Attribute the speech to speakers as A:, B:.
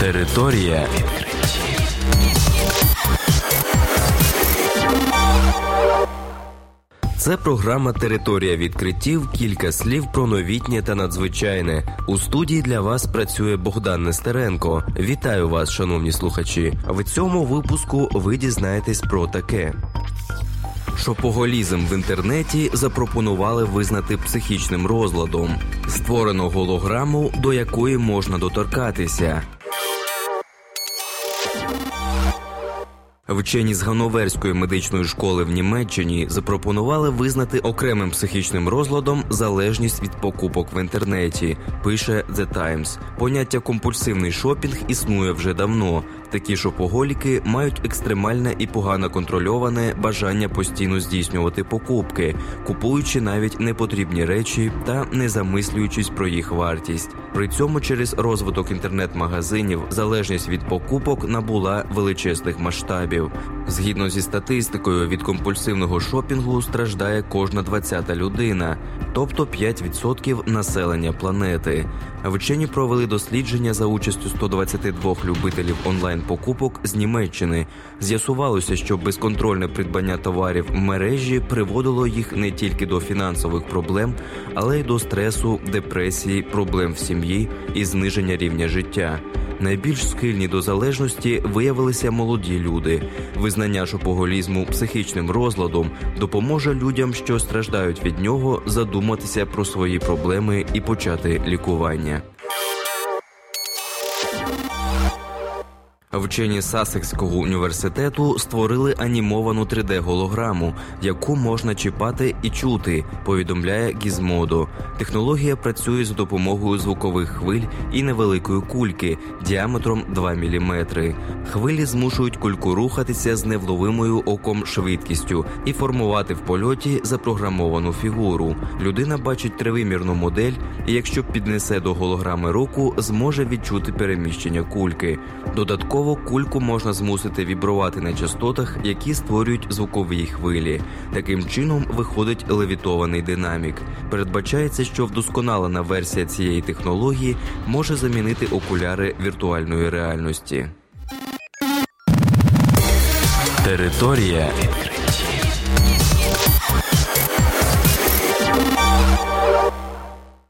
A: Територія відкриттів. Це програма Територія відкриттів. Кілька слів про новітнє та надзвичайне. У студії для вас працює Богдан Нестеренко. Вітаю вас, шановні слухачі. В цьому випуску ви дізнаєтесь про таке. Шопоголізм в інтернеті запропонували визнати психічним розладом. Створено голограму, до якої можна доторкатися. Вчені з Ганноверської медичної школи в Німеччині запропонували визнати окремим психічним розладом залежність від покупок в інтернеті. Пише The Times. Поняття компульсивний шопінг існує вже давно. Такі шопоголіки мають екстремальне і погано контрольоване бажання постійно здійснювати покупки, купуючи навіть непотрібні речі та не замислюючись про їх вартість. При цьому через розвиток інтернет-магазинів залежність від покупок набула величезних масштабів. Згідно зі статистикою, від компульсивного шопінгу страждає кожна 20-та людина, тобто 5% населення планети. Вчені провели дослідження за участю 122 любителів онлайн покупок з Німеччини. З'ясувалося, що безконтрольне придбання товарів в мережі приводило їх не тільки до фінансових проблем, але й до стресу, депресії, проблем в сім'ї і зниження рівня життя. Найбільш схильні до залежності виявилися молоді люди. Визнання шопоголізму психічним розладом допоможе людям, що страждають від нього, задуматися про свої проблеми і почати лікування. Вчені Сасекського університету створили анімовану 3D-голограму, яку можна чіпати і чути. Повідомляє Гізмодо. Технологія працює за допомогою звукових хвиль і невеликої кульки діаметром 2 мм. Хвилі змушують кульку рухатися з невловимою оком швидкістю і формувати в польоті запрограмовану фігуру. Людина бачить тривимірну модель, і якщо піднесе до голограми руку, зможе відчути переміщення кульки. Додатково кульку можна змусити вібрувати на частотах, які створюють звукові хвилі. Таким чином виходить левітований динамік. Передбачається, що вдосконалена версія цієї технології може замінити окуляри віртуальної реальності. Територія